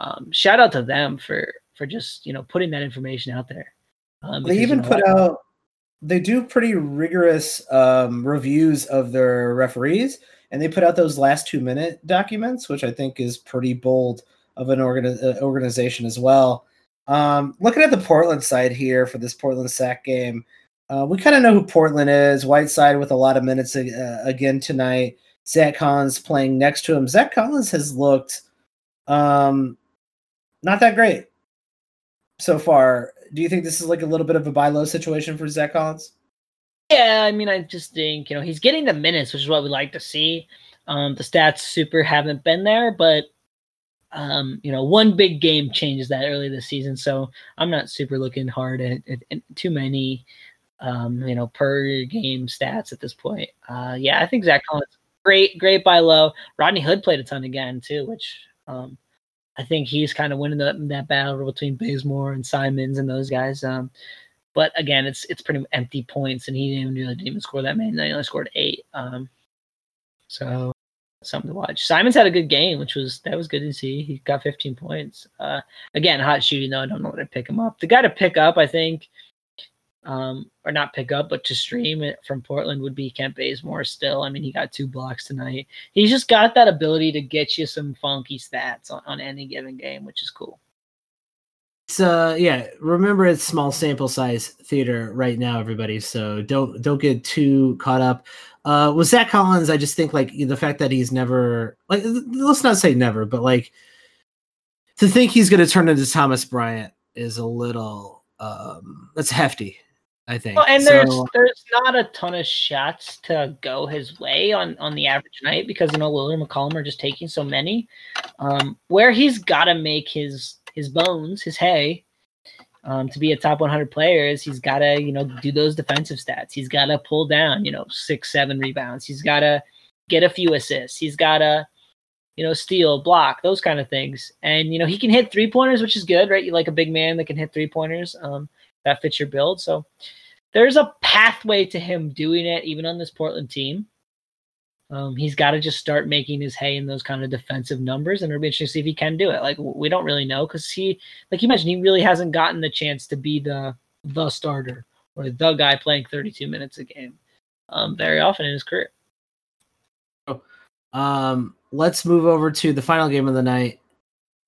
um, shout out to them for for just you know putting that information out there um, they even you know, put out they do pretty rigorous um, reviews of their referees and they put out those last two minute documents which i think is pretty bold of an organi- uh, organization as well. Um, looking at the Portland side here for this Portland sack game, uh, we kind of know who Portland is. Whiteside with a lot of minutes uh, again tonight. Zach Collins playing next to him. Zach Collins has looked um, not that great so far. Do you think this is like a little bit of a buy low situation for Zach Collins? Yeah, I mean, I just think you know he's getting the minutes, which is what we like to see. Um, the stats super haven't been there, but um, you know, one big game changes that early this season, so I'm not super looking hard at, at, at too many, um, you know, per game stats at this point. Uh, yeah, I think Zach Collins great, great buy low. Rodney Hood played a ton again too, which um, I think he's kind of winning the, that battle between Bazemore and Simons and those guys. Um, but again, it's it's pretty empty points, and he didn't really didn't even score that many. He only scored eight. Um, so something to watch. Simons had a good game, which was that was good to see. He got 15 points. Uh, again, hot shooting though. I don't know what to pick him up. The guy to pick up, I think, um, or not pick up, but to stream it from Portland would be Kent Bazemore still. I mean, he got two blocks tonight. He's just got that ability to get you some funky stats on, on any given game, which is cool. So yeah, remember it's small sample size theater right now, everybody. So don't don't get too caught up. Uh with Zach Collins, I just think like the fact that he's never like let's not say never, but like to think he's gonna turn into Thomas Bryant is a little um that's hefty. I think. Well, and so, there's there's not a ton of shots to go his way on on the average night because you know William McCollum are just taking so many. Um, where he's got to make his his bones, his hay, um, to be a top 100 player is he's got to you know do those defensive stats. He's got to pull down you know six seven rebounds. He's got to get a few assists. He's got to you know steal, block, those kind of things. And you know he can hit three pointers, which is good, right? You like a big man that can hit three pointers. Um, that fits your build. So there's a pathway to him doing it, even on this Portland team. Um, he's got to just start making his hay in those kind of defensive numbers, and it'll be interesting to see if he can do it. Like we don't really know because he, like you mentioned, he really hasn't gotten the chance to be the the starter or the guy playing 32 minutes a game um, very often in his career. So um, let's move over to the final game of the night.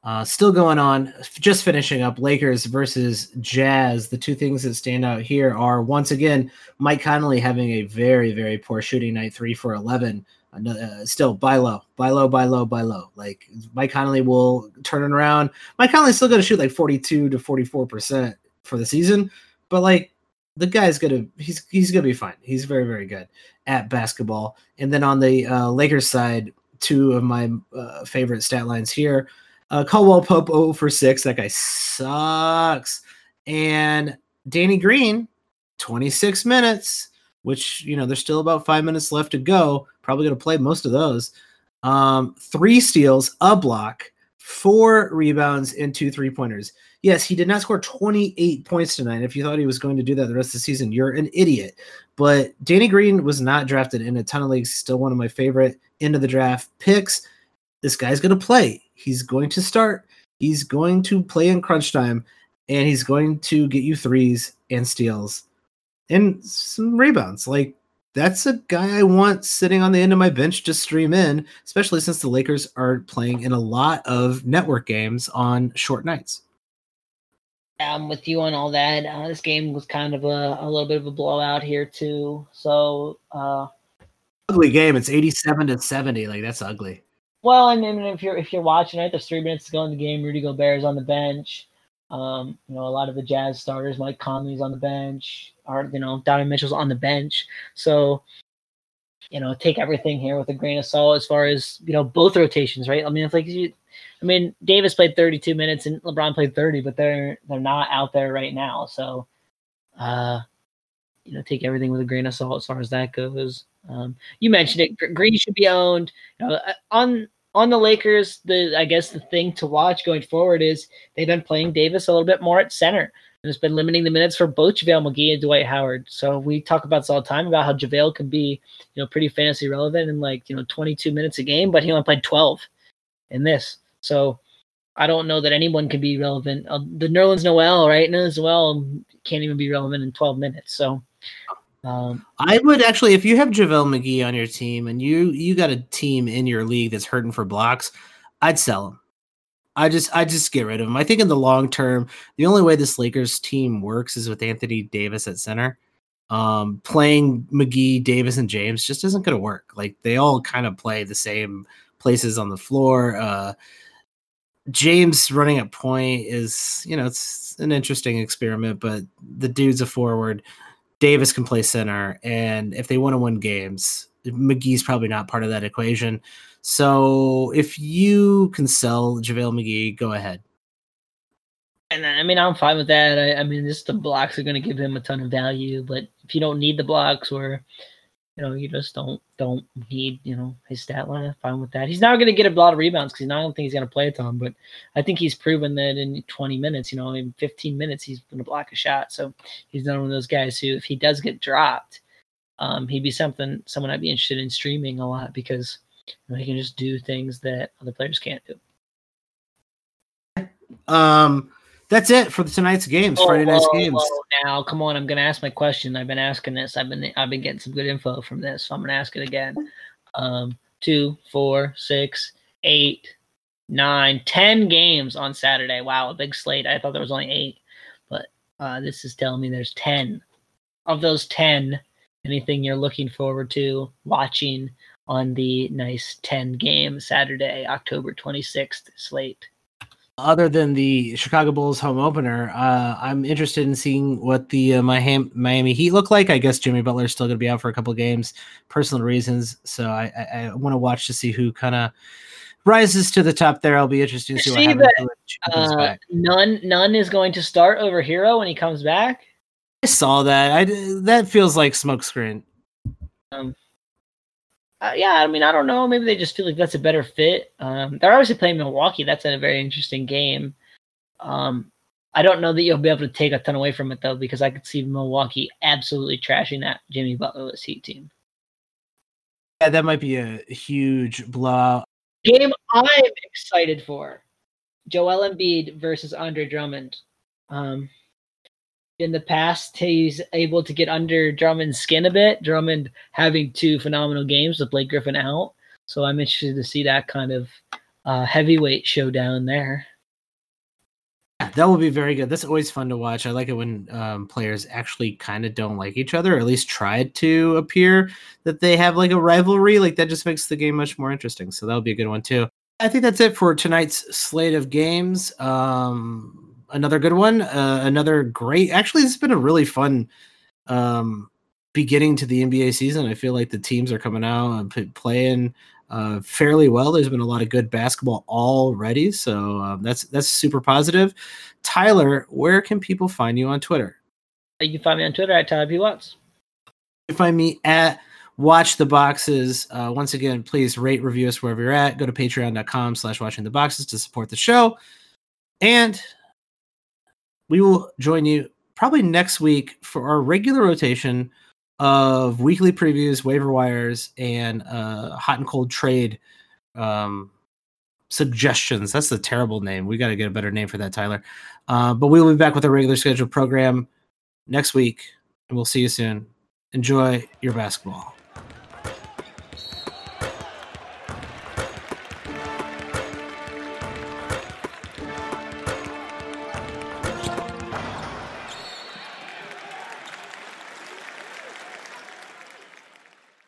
Uh, still going on, just finishing up Lakers versus Jazz. The two things that stand out here are once again Mike Conley having a very, very poor shooting night, three for 11. Uh, still buy low, buy low, buy low, buy low. Like Mike Conley will turn it around. Mike Conley's still going to shoot like 42 to 44% for the season, but like the guy's gonna he's he's gonna be fine. He's very very good at basketball. And then on the uh, Lakers side, two of my uh, favorite stat lines here. Uh, Caldwell Pope 0 for 6. That guy sucks. And Danny Green, 26 minutes, which, you know, there's still about five minutes left to go. Probably going to play most of those. Um, three steals, a block, four rebounds, and two three pointers. Yes, he did not score 28 points tonight. If you thought he was going to do that the rest of the season, you're an idiot. But Danny Green was not drafted in a ton of leagues. Still one of my favorite end of the draft picks. This guy's going to play. He's going to start. He's going to play in crunch time, and he's going to get you threes and steals and some rebounds. Like that's a guy I want sitting on the end of my bench to stream in, especially since the Lakers are playing in a lot of network games on short nights. I'm with you on all that. Uh, this game was kind of a, a little bit of a blowout here too. So uh, ugly game. It's 87 to 70. Like that's ugly. Well, I mean, if you're if you're watching it, there's three minutes to go in the game. Rudy Gobert is on the bench. Um, you know, a lot of the Jazz starters, Mike Conley's on the bench, or you know, Donovan Mitchell's on the bench. So, you know, take everything here with a grain of salt as far as you know both rotations, right? I mean, if like you, I mean, Davis played 32 minutes and LeBron played 30, but they're they're not out there right now. So, uh, you know, take everything with a grain of salt as far as that goes. Um, you mentioned it. Green should be owned. You know, uh, on on the Lakers, the I guess the thing to watch going forward is they've been playing Davis a little bit more at center. And it's been limiting the minutes for both JaVale McGee and Dwight Howard. So we talk about this all the time about how JaVale can be, you know, pretty fantasy relevant in like, you know, 22 minutes a game, but he only played 12 in this. So I don't know that anyone can be relevant. Uh, the Nerlens Noel, right? Nerlens Noel can't even be relevant in 12 minutes. So um, I would actually, if you have JaVale McGee on your team and you you got a team in your league that's hurting for blocks, I'd sell him. I just I just get rid of him. I think in the long term, the only way this Lakers team works is with Anthony Davis at center. Um, playing McGee, Davis, and James just isn't going to work. Like they all kind of play the same places on the floor. Uh, James running at point is, you know, it's an interesting experiment, but the dude's a forward. Davis can play center, and if they want to win games, McGee's probably not part of that equation. So if you can sell JaVale McGee, go ahead. And I mean, I'm fine with that. I, I mean, just the blocks are going to give him a ton of value, but if you don't need the blocks or you know, you just don't don't need you know his stat line. Fine with that. He's not going to get a lot of rebounds because I don't think he's going to play a ton. But I think he's proven that in 20 minutes, you know, in 15 minutes, he's going to block a shot. So he's not one of those guys who, if he does get dropped, um, he'd be something someone I'd be interested in streaming a lot because you know, he can just do things that other players can't do. Um, that's it for tonight's games. Oh, Friday night's games. Whoa, now, come on, I'm gonna ask my question. I've been asking this. I've been I've been getting some good info from this, so I'm gonna ask it again. Um, two, four, six, eight, nine, ten games on Saturday. Wow, a big slate. I thought there was only eight, but uh, this is telling me there's ten. Of those ten, anything you're looking forward to watching on the nice 10 game Saturday, October 26th slate? Other than the Chicago Bulls home opener, uh, I'm interested in seeing what the uh, Miami, Miami Heat look like. I guess Jimmy Butler is still going to be out for a couple games, personal reasons. So I, I, I want to watch to see who kind of rises to the top there. I'll be interested to see, see what happens. That, uh, Nunn, Nunn is going to start over Herro when he comes back. I saw that. I that feels like smokescreen. Um, uh, yeah, I mean, I don't know. Maybe they just feel like that's a better fit. Um, they're obviously playing Milwaukee. That's a very interesting game. Um, I don't know that you'll be able to take a ton away from it though, because I could see Milwaukee absolutely trashing that Jimmy Butlerless Heat team. Yeah, that might be a huge blowout. Game I'm excited for: Joel Embiid versus Andre Drummond. Um, in the past he's able to get under Drummond's skin a bit. Drummond having two phenomenal games with Blake Griffin out, so I'm interested to see that kind of uh, heavyweight showdown there. That will be very good. That's always fun to watch. I like it when um, players actually kind of don't like each other, or at least try to appear that they have like a rivalry. Like that just makes the game much more interesting. So that'll be a good one too. I think that's it for tonight's slate of games. Um, another good one. Uh, another great. Actually, it's been a really fun um, beginning to the NBA season. I feel like the teams are coming out and playing uh, fairly well. There's been a lot of good basketball already, so um, that's that's super positive. Tyler, where can people find you on Twitter? You can find me on Twitter at Tyler P Watts. You can find me at watch the boxes uh, once again please rate review us wherever you're at go to patreon.com slash watching the boxes to support the show and we will join you probably next week for our regular rotation of weekly previews, waiver wires, and uh, hot and cold trade um, suggestions. That's a terrible name. We got to get a better name for that, Tyler. Uh, but we will be back with a regular scheduled program next week, and we'll see you soon. Enjoy your basketball.